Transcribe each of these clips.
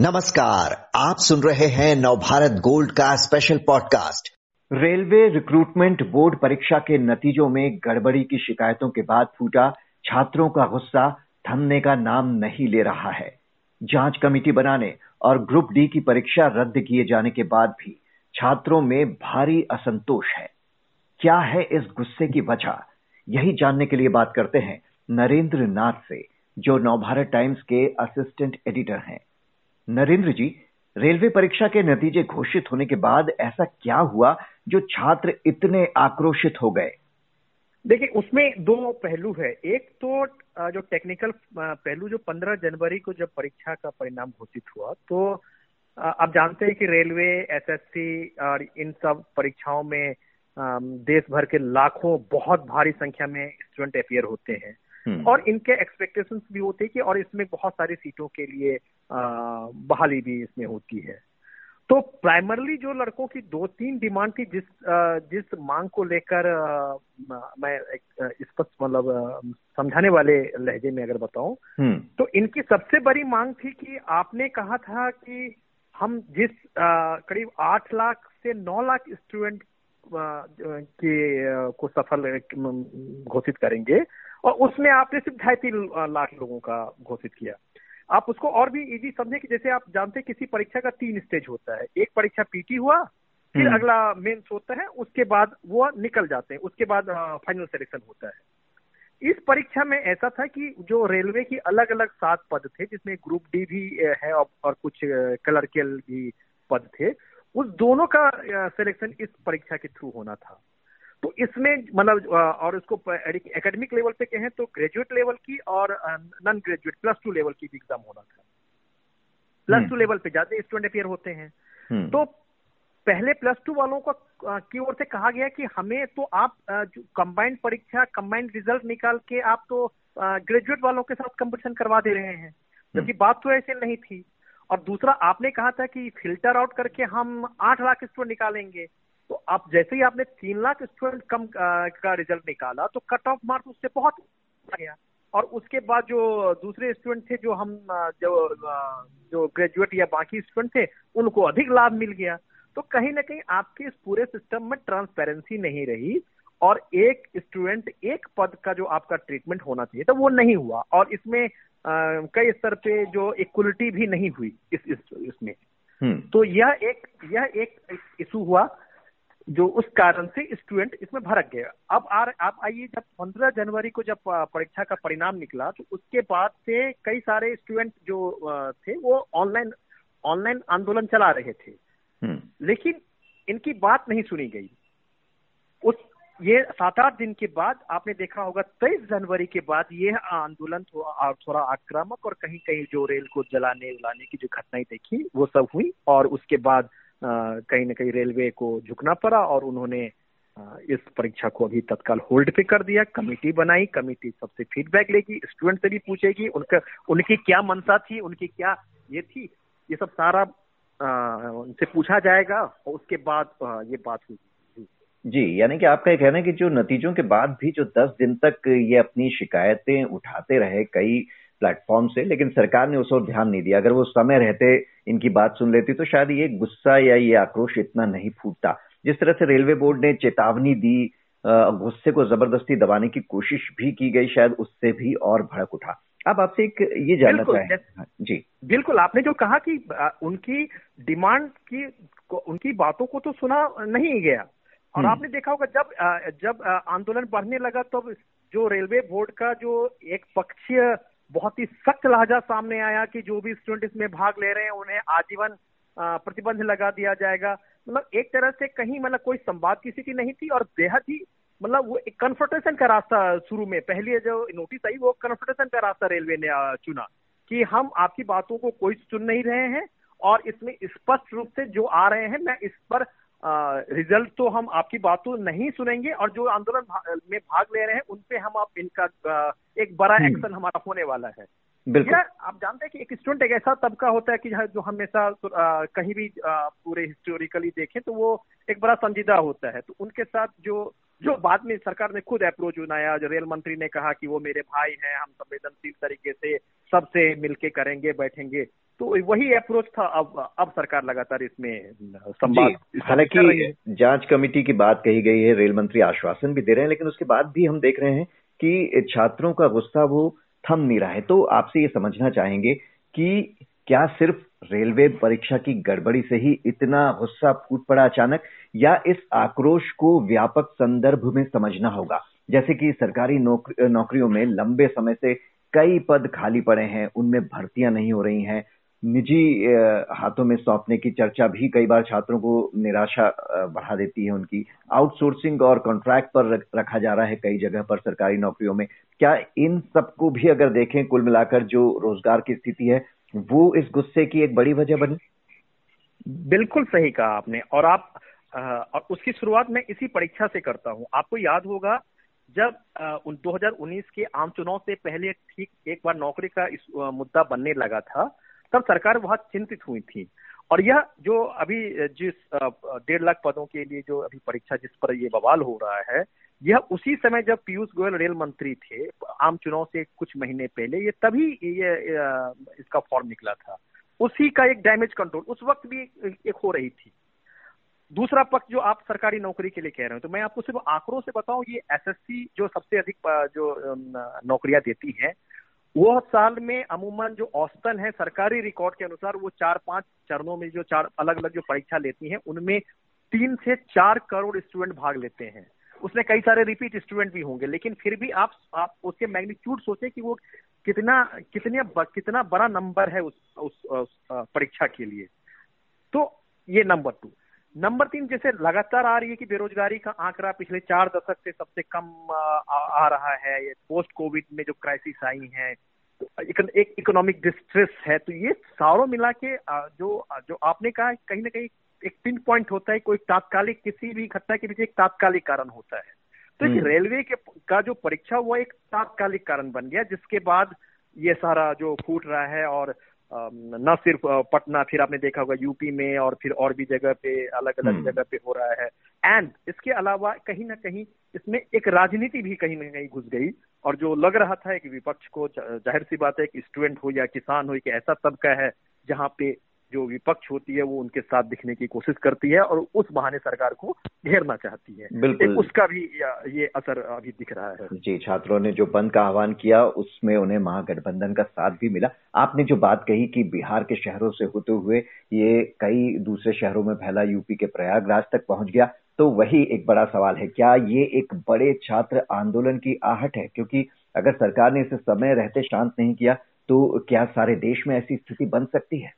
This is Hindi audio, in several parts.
नमस्कार, आप सुन रहे हैं नवभारत गोल्ड का special podcast railway recruitment board परीक्षा के नतीजों में गड़बड़ी की शिकायतों के बाद फूटा, छात्रों का गुस्सा थमने का नाम नहीं ले रहा है। जाँच कमेटी बनाने और ग्रुप डी की परीक्षा रद्द किए जाने के बाद भी छात्रों में भारी असंतोष है। क्या है इस गुस्से की वजह? यही जानने के लिए बात करते हैं नरेंद्र नाथ से, जो नवभारत टाइम्स के असिस्टेंट एडिटर हैं। नरेंद्र जी, रेलवे परीक्षा के नतीजे घोषित होने के बाद ऐसा क्या हुआ जो छात्र इतने आक्रोशित हो गए देखिए, उसमें दो पहलू है एक तो जो टेक्निकल पहलू जो 15 जनवरी को जब परीक्षा का परिणाम घोषित हुआ तो आप जानते हैं कि रेलवे एसएससी और इन सब परीक्षाओं में देश भर के लाखों, बहुत भारी संख्या में स्टूडेंट अपियर होते हैं। और इनके एक्सपेक्टेशंस भी होते हैं कि और इसमें बहुत सारी सीटों के लिए बहाली भी इसमें होती है तो प्राइमरली जो लड़कों की दो तीन डिमांड थी जिस जिस मांग को लेकर मैं स्पष्ट मतलब समझाने वाले लहजे में अगर बताऊँ हम्म। तो इनकी सबसे बड़ी मांग थी कि आपने कहा था कि हम जिस करीब आठ लाख से नौ लाख स्टूडेंट के को सफल घोषित करेंगे। और उसमें आपने सिर्फ़ ढाई तीन लाख लोगों का घोषित किया। आप उसको और भी इजी समझे कि जैसे आप जानते हैं किसी परीक्षा का तीन स्टेज होता है। एक परीक्षा पीटी हुआ फिर हम्म। अगला मेंस होता है उसके बाद वो निकल जाते हैं। उसके बाद फाइनल सिलेक्शन होता है। इस परीक्षा में ऐसा था कि जो रेलवे की अलग अलग सात पद थे जिसमें ग्रुप डी भी है और, और कुछ क्लर्कियल भी पद थे उस दोनों का सिलेक्शन इस परीक्षा के थ्रू होना था। तो इसमें मतलब और इसको एकेडमिक लेवल पे कहें तो ग्रेजुएट लेवल की और non graduate plus two level की भी एग्ज़ाम होना था। प्लस टू लेवल पे ज़्यादा स्टूडेंट अपियर होते हैं। हम्म। तो पहले प्लस टू वालों को की ओर से कहा गया कि हमें तो आप जो कंबाइंड परीक्षा कंबाइंड रिज़ल्ट निकाल के आप तो ग्रेजुएट वालों के साथ कंपटीशन करवा दे रहे हैं। जबकि हम्म। बात तो ऐसे नहीं थी। और दूसरा आपने कहा था कि फ़िल्टर आउट करके हम आठ लाख स्टूडेंट निकालेंगे। तो आप जैसे ही आपने तीन लाख स्टूडेंट कम का रिज़ल्ट निकाला तो कट ऑफ़ मार्क्स उससे बहुत गया। और उसके बाद जो दूसरे स्टूडेंट थे जो हम जो जो ग्रेजुएट या बाकी स्टूडेंट थे उनको अधिक लाभ मिल गया। तो कहीं ना कहीं आपके इस पूरे सिस्टम में ट्रांसपेरेंसी नहीं रही और एक स्टूडेंट एक पद का जो आपका ट्रीटमेंट होना चाहिए तो वो नहीं हुआ। और इसमें आ, कई स्तर पे जो इक्वलिटी भी नहीं हुई इस, इस इसमें हम्म। तो यह एक यह एक इशू हुआ जो उस कारण से स्टूडेंट इसमें भरक गया अब आ आप आइए जब 15 जनवरी को जब परीक्षा का परिणाम निकला तो उसके बाद से कई सारे स्टूडेंट जो थे वो ऑनलाइन ऑनलाइन आंदोलन चला रहे थे हम्म। लेकिन इनकी बात नहीं सुनी गई उस ये सात आठ दिन के बाद आपने देखा होगा, तेईस जनवरी के बाद ये आंदोलन थोड़ा थोड़ा आक्रामक और कहीं कहीं जो रेल को जलाने उलाने की जो घटनाएँ देखी, वो सब हुई और उसके बाद कहीं ना कहीं रेलवे को झुकना पड़ा और उन्होंने इस परीक्षा को अभी तत्काल होल्ड पे कर दिया। कमेटी बनाई, कमेटी सबसे फीडबैक लेगी स्टूडेंट से भी पूछेगी, उनका, उनकी क्या मनसा थी, उनकी क्या ये थी, ये सब सारा उनसे पूछा जाएगा और उसके बाद ये बात हुई जी यानी कि आपका ये कहना है कि जो नतीजों के बाद भी जो दस दिन तक ये अपनी शिकायतें उठाते रहे कई प्लेटफॉर्म से लेकिन सरकार ने उस ओर ध्यान नहीं दिया। अगर वो समय रहते इनकी बात सुन लेती तो शायद ये गुस्सा या ये आक्रोश इतना नहीं फूटता। जिस तरह से रेलवे बोर्ड ने चेतावनी दी गुस्से को ज़बरदस्ती दबाने की कोशिश भी की गई शायद उससे भी और भड़क उठा। अब आपसे एक ये जानना चाहें। हाँ, जी। बिल्कुल आपने जो कहा कि उनकी डिमांड की उनकी बातों को तो सुना नहीं गया। और हम्म। आपने देखा होगा जब जब आंदोलन बढ़ने लगा तब तो जो रेलवे बोर्ड का जो एक पक्षीय बहुत ही सख्त लहजा सामने आया कि जो भी स्टूडेंट इसमें भाग ले रहे हैं उन्हें आजीवन प्रतिबंध लगा दिया जाएगा मतलब एक तरह से कहीं मतलब कोई संवाद किसी की नहीं थी और बेहद ही मतलब वो एक कन्फ्रंटेशन का रास्ता शुरू में पहले जो नोटिस आई वो कन्फ्रंटेशन का रास्ता रेलवे ने चुना कि हम आपकी बातों को कोई सुन नहीं रहे हैं और इसमें स्पष्ट रूप से जो आ रहे हैं मैं इस पर रिज़ल्ट तो हम आपकी बात तो नहीं सुनेंगे और जो आंदोलन भा, में भाग ले रहे हैं उनपे हम आप इनका एक बड़ा एक्शन हम्म। हमारा होने वाला है। बिल्कुल। आप जानते हैं कि एक स्टूडेंट एक ऐसा तबका होता है कि जो हमेशा कहीं भी पूरे हिस्टोरिकली देखें तो वो एक बड़ा संजीदा होता है। तो उनके साथ जो जो बाद में सरकार ने खुद अप्रोच बनाया जो रेल मंत्री ने कहा कि वो मेरे भाई हैं हम संवेदनशील तरीके से सबसे मिलके करेंगे बैठेंगे। तो वही अप्रोच था अब अब सरकार लगातार इसमें संवाद हालाँकि जाँच कमेटी की बात कही गई है रेल मंत्री आश्वासन भी दे रहे हैं लेकिन उसके बाद भी हम देख रहे हैं कि छात्रों का गुस्सा वो थम नहीं रहा है। तो आपसे ये समझना चाहेंगे कि क्या सिर्फ़ रेलवे परीक्षा की गड़बड़ी से ही इतना गुस्सा फूट पड़ा अचानक या इस आक्रोश को व्यापक संदर्भ में समझना होगा? जैसे कि सरकारी नौकरी, नौकरियों में लंबे समय से कई पद खाली पड़े हैं उनमें भर्तियाँ नहीं हो रही हैं। निजी हाथों में सौंपने की चर्चा भी कई बार छात्रों को निराशा बढ़ा देती है उनकी। आउटसोर्सिंग और कॉन्ट्रैक्ट पर रखा जा रहा है कई जगह पर सरकारी नौकरियों में। क्या इन सबको भी अगर देखें कुल मिलाकर जो रोज़गार की स्थिति है वो इस गुस्से की एक बड़ी वजह बनी? बिल्कुल सही कहा आपने। और आप और उसकी शुरुआत मैं इसी परीक्षा से करता हूँ। आपको याद होगा, जब हज़ार उन्नीस के आम चुनाव से पहले ठीक एक बार नौकरी का इस मुद्दा बनने लगा था, तब सरकार बहुत चिंतित हुई थी। और यह जो अभी जिस डेढ़ लाख पदों के लिए जो अभी परीक्षा जिस पर ये बवाल हो रहा है यह उसी समय जब पीयूष गोयल रेल मंत्री थे, आम चुनाव से कुछ महीने पहले, ये तभी ये इसका फॉर्म निकला था। उसी का एक डैमेज कंट्रोल उस वक्त भी एक हो रही थी। दूसरा पक्ष जो आप सरकारी नौकरी के लिए कह रहे हो तो मैं आपको सिर्फ़ आंकड़ों से बताऊँ, ये एसएससी जो सबसे अधिक जो नौकरियाँ देती हैं वो साल में अमूमन जो औसतन है सरकारी रिकॉर्ड के अनुसार, वो चार पाँच चरणों में जो चार अलग अलग जो परीक्षा लेती हैं, उनमें तीन से चार करोड़ स्टूडेंट भाग लेते हैं। उसमें कई सारे रिपीट स्टूडेंट भी होंगे लेकिन फिर भी आप आप उसके मैग्नीट्यूड सोचें कि वो कितना कितने कितना बड़ा नंबर है उस, उस, उस परीक्षा के लिए। तो ये नंबर टू नंबर तीन जैसे लगातार आ रही है कि बेरोजगारी का आंकड़ा पिछले चार दशक से सबसे कम आ, आ रहा है ये पोस्ट कोविड में जो क्राइसिस आई है तो एक इकोनॉमिक डिस्ट्रेस है तो ये सारों मिला के जो जो आपने कहा कहीं ना कहीं एक पिन पॉइंट होता है कोई तात्कालिक किसी भी घटना के पीछे एक तात्कालिक कारण होता है तो एक हम्म। रेलवे के का जो परीक्षा वो एक तात्कालिक कारण बन गया जिसके बाद ये सारा जो फूट रहा है और न सिर्फ़ पटना फिर आपने देखा होगा यूपी में और फिर और भी जगह पे अलग अलग हम्म। जगह पे हो रहा है एंड इसके अलावा कहीं ना कहीं इसमें एक राजनीति भी कहीं ना कहीं घुस गई और जो लग रहा था कि विपक्ष को ज़ाहिर सी बात है कि स्टूडेंट हो या किसान हो कि ऐसा तबका है जहाँ पे जो विपक्ष होती है वो उनके साथ दिखने की कोशिश करती है और उस बहाने सरकार को घेरना चाहती है। बिल्कुल। उसका भी ये असर अभी दिख रहा है। जी छात्रों ने जो बंद का आह्वान किया उसमें उन्हें महागठबंधन का साथ भी मिला। आपने जो बात कही कि बिहार के शहरों से होते हुए ये कई दूसरे शहरों में फैला यूपी के प्रयागराज तक पहुँच गया तो वही एक बड़ा सवाल है क्या ये एक बड़े छात्र आंदोलन की आहट है? क्योंकि अगर सरकार ने इसे समय रहते शांत नहीं किया तो क्या सारे देश में ऐसी स्थिति बन सकती है?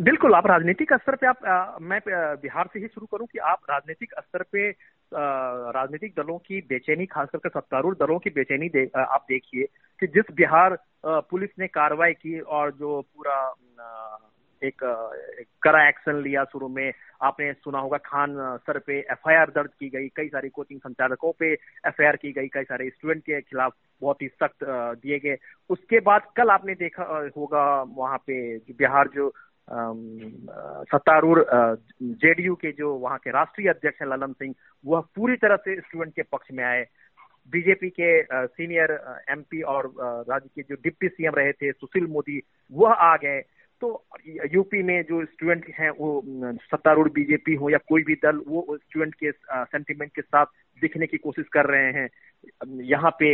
बिल्कुल आप राजनीतिक स्तर पे आप आ, मैं बिहार से ही शुरू करूँ कि आप राजनीतिक स्तर पे राजनीतिक दलों की बेचैनी खास करके सत्तारूढ़ दलों की बेचैनी दे, आप देखिए कि जिस बिहार पुलिस ने कार्रवाई की और जो पूरा एक, एक कड़ा एक्शन लिया शुरू में आपने सुना होगा खान सर पे एफआईआर दर्ज की गई कई सारी कोचिंग संचालकों पे एफआईआर की गई कई सारे स्टूडेंट के खिलाफ बहुत ही सख्त दिए गए। उसके बाद कल आपने देखा होगा वहाँ पे बिहार जो सत्तारूढ़ जेडीयू के जो वहाँ के राष्ट्रीय अध्यक्ष हैं ललन सिंह, वह पूरी तरह से स्टूडेंट के पक्ष में आए। बीजेपी के सीनियर एमपी और राज्य के जो डिप्टी सीएम रहे थे सुशील मोदी, वह आ गए। तो यूपी में जो स्टूडेंट हैं, वो सत्तारूढ़ बीजेपी हो या कोई भी दल, वो स्टूडेंट के सेंटिमेंट के साथ दिखने की कोशिश कर रहे हैं। यहाँ पे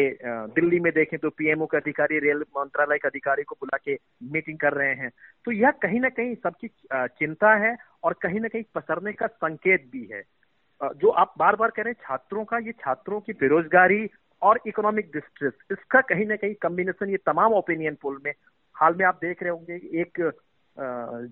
दिल्ली में देखें तो पीएमओ के अधिकारी, रेल मंत्रालय के अधिकारी को बुला के मीटिंग कर रहे हैं। तो यह कहीं ना कहीं सबकी चिंता है और कहीं ना कहीं पसरने का संकेत भी है। जो आप बार बार कह रहे हैं, छात्रों का, ये छात्रों की बेरोजगारी और इकोनॉमिक डिस्ट्रेस इसका कहीं ना कहीं कम्बिनेशन ये तमाम ओपिनियन पोल में हाल में आप देख रहे होंगे, एक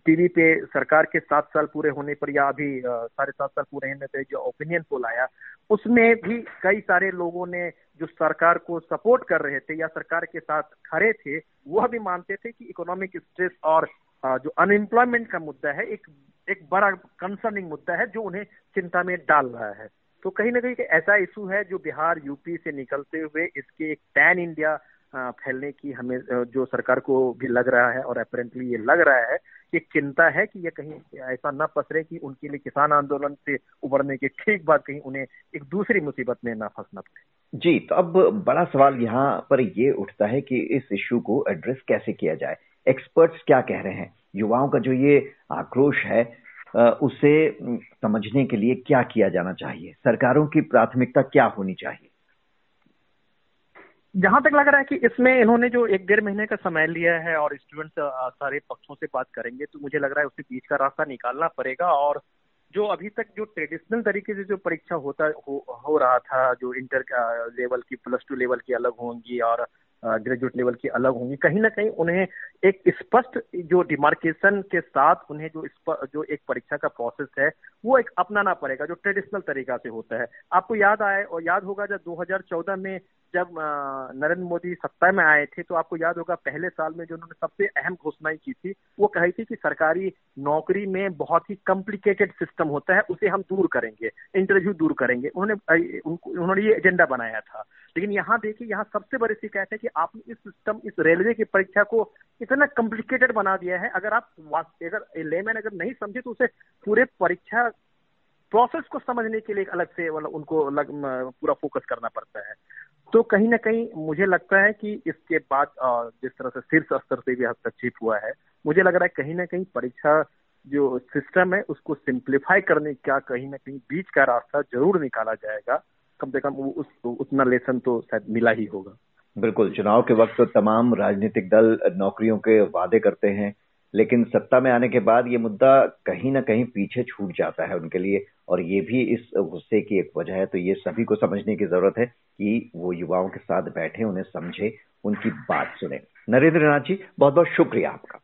टीवी पे सरकार के सात साल पूरे होने पर या अभी साढ़े सात साल पूरे होने पर जो ओपिनियन पोल आया, उसमें भी कई सारे लोगों ने जो सरकार को सपोर्ट कर रहे थे या सरकार के साथ खड़े थे वह भी मानते थे कि इकोनॉमिक स्ट्रेस और जो अनएम्प्लॉयमेंट का मुद्दा है, एक एक बड़ा कंसर्निंग मुद्दा है जो उन्हें चिंता में डाल रहा है। तो कहीं ना कहीं ऐसा इशू है जो बिहार यूपी से निकलते हुए इसके एक पैन इंडिया फैलने की हमें जो सरकार को भी लग रहा है और अपेरेंटली ये लग रहा है कि चिंता है कि ये कहीं ऐसा न पसरे कि उनके लिए किसान आंदोलन से उभरने के ठीक बाद कहीं उन्हें एक दूसरी मुसीबत में ना फंसना पड़े। जी तो अब बड़ा सवाल यहाँ पर ये उठता है कि इस इश्यू को एड्रेस कैसे किया जाए? एक्सपर्ट्स क्या कह रहे हैं? युवाओं का जो ये आक्रोश है उसे समझने के लिए क्या किया जाना चाहिए? सरकारों की प्राथमिकता क्या होनी चाहिए? जहाँ तक लग रहा है कि इसमें इन्होंने जो एक डेढ़ महीने का समय लिया है और स्टूडेंट्स सारे पक्षों से बात करेंगे तो मुझे लग रहा है उसके बीच का रास्ता निकालना पड़ेगा और जो अभी तक जो ट्रेडिशनल तरीके से जो परीक्षा होता हो, हो रहा था जो इंटर लेवल की प्लस टू लेवल की अलग होंगी और ग्रेजुएट लेवल की अलग होंगी। कहीं ना कहीं उन्हें एक स्पष्ट जो डिमार्केशन के साथ उन्हें जो जो एक परीक्षा का प्रोसेस है, वो एक अपनाना पड़ेगा, जो ट्रेडिशनल तरीका से होता है। आपको याद आए और याद होगा जब 2014 में जब नरेंद्र मोदी सत्ता में आए थे तो आपको याद होगा पहले साल में जो उन्होंने सबसे अहम घोषणाएँ की थी, वो कही थी कि सरकारी नौकरी में बहुत ही कॉम्प्लिकेटेड सिस्टम होता है, उसे हम दूर करेंगे इंटरव्यू दूर करेंगे। उन्होंने उन्होंने ये एजेंडा बनाया था। लेकिन यहाँ देखिए यहाँ सबसे बड़ी शिकायत है कि आपने इस सिस्टम इस रेलवे की परीक्षा को इतना कॉम्प्लिकेटेड बना दिया है। अगर आप अगर लेमैन अगर नहीं समझे तो उसे पूरे परीक्षा प्रोसेस को समझने के लिए अलग से मतलब उनको लग, पूरा फोकस करना पड़ता है। तो कहीं ना कहीं मुझे लगता है कि इसके बाद जिस तरह से शीर्ष स्तर से भी हस्तक्षेप हुआ है मुझे लग रहा है कहीं ना कहीं परीक्षा जो सिस्टम है उसको सिंप्लीफाई करने का कहीं ना कहीं बीच का रास्ता ज़रूर निकाला जाएगा। कम से कम उस, उतना लेसन तो शायद मिला ही होगा। बिल्कुल, चुनाव के वक्त तो तमाम राजनीतिक दल नौकरियों के वादे करते हैं, लेकिन सत्ता में आने के बाद ये मुद्दा कहीं ना कहीं पीछे छूट जाता है उनके लिए, और ये भी इस गुस्से की एक वजह है तो ये सभी को समझने की ज़रूरत है कि वो युवाओं के साथ बैठे, उन्हें समझे, उनकी बात सुने। नरेंद्र नाथ जी बहुत बहुत शुक्रिया आपका।